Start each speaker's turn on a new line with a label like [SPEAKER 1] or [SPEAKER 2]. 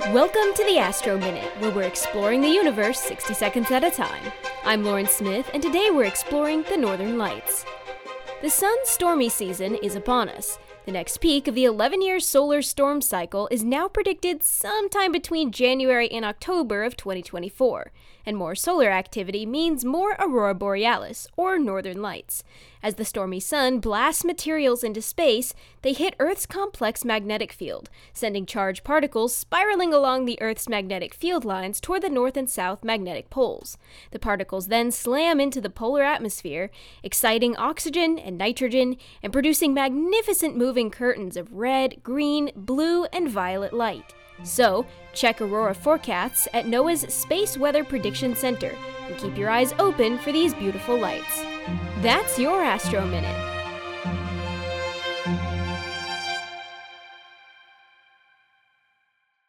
[SPEAKER 1] Welcome to the Astro Minute, where we're exploring the universe 60 seconds at a time. I'm Lauren Smith, and today we're exploring the Northern Lights. The sun's stormy season is upon us. The next peak of the 11 year solar storm cycle is now predicted sometime between January and October of 2024, and more solar activity means more aurora borealis, or northern lights. As the stormy sun blasts materials into space, they hit Earth's complex magnetic field, sending charged particles spiraling along the Earth's magnetic field lines toward the north and south magnetic poles. The particles then slam into the polar atmosphere, exciting oxygen and nitrogen and producing magnificent moving curtains of red, green, blue, and violet light. So, check aurora forecasts at NOAA's Space Weather Prediction Center and keep your eyes open for these beautiful lights. That's your Astro Minute.